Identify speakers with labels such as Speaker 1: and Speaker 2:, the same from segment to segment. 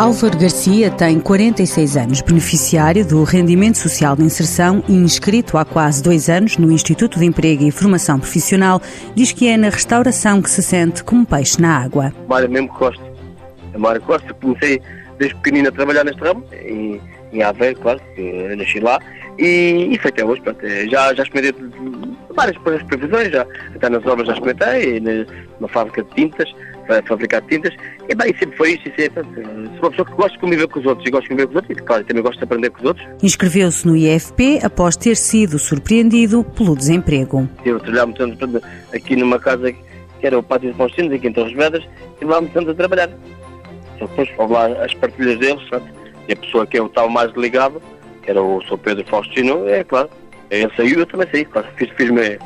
Speaker 1: Álvaro Garcia tem 46 anos, beneficiário do Rendimento Social de Inserção e inscrito há quase dois anos no Instituto de Emprego e Formação Profissional. Diz que é na restauração que se sente como peixe na água.
Speaker 2: Área mesmo gosto. É que gosto. Comecei desde pequenino a trabalhar neste ramo, em, em Aveiro, claro, que nasci lá. E, e foi até hoje, pronto, já, já experimentei várias previsões, já, até nas obras já experimentei, numa fábrica de tintas, para fabricar tintas, e bem, sempre foi isto, e sempre, sou uma pessoa que gosta de conviver com os outros, e gosto de conviver com os outros, e claro, também gosto de aprender com os outros.
Speaker 1: Inscreveu-se no IFP após ter sido surpreendido pelo desemprego.
Speaker 2: Eu trabalhava muito anos aqui numa casa que era o Pátio de Faustino, aqui em Torres Vedras, e lá muito anos a trabalhar. Só depois, houve lá as partilhas deles, sabe? e a pessoa que eu estava mais ligado, que era o Sr. Pedro Faustino, é claro, ele saiu, eu também saí, claro, fiz-me fiz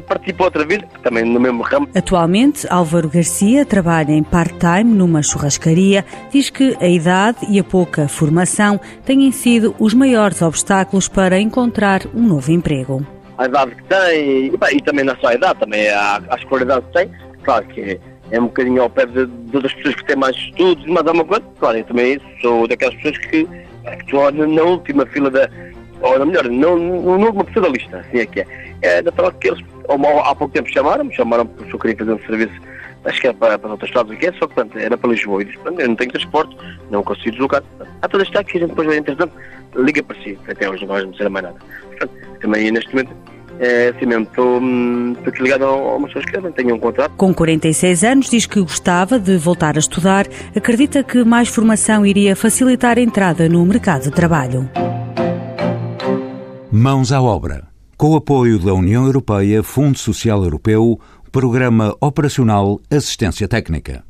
Speaker 2: participou outra vez, também no mesmo ramo.
Speaker 1: Atualmente, Álvaro Garcia trabalha em part-time numa churrascaria. Diz que a idade e a pouca formação têm sido os maiores obstáculos para encontrar um novo emprego.
Speaker 2: A idade que tem, e, bem, e também na sua idade, também a, a escolaridade que tem, claro que é um bocadinho ao pé de, de outras pessoas que têm mais estudos, mas há uma coisa, claro, eu também sou daquelas pessoas que, que estou na última fila da, ou melhor, não, não uma pessoa da lista, assim é que é. É natural que eles há pouco tempo chamaram, me chamaram porque eu queria fazer um serviço, acho que era para, para outros estados aqui, só que pronto, era para Lisboa. E disse, eu não tenho transporte, não consigo deslocar. Há toda esta aqui, a gente depois, entretanto, liga para si, até hoje não dizer mais nada. Portanto, também neste momento é assim mesmo, estou, hum, ligado a uma pessoa que tenho um contrato.
Speaker 1: Com 46 anos, diz que gostava de voltar a estudar, acredita que mais formação iria facilitar a entrada no mercado de trabalho.
Speaker 3: Mãos à obra com o apoio da União Europeia, Fundo Social Europeu, Programa Operacional Assistência Técnica.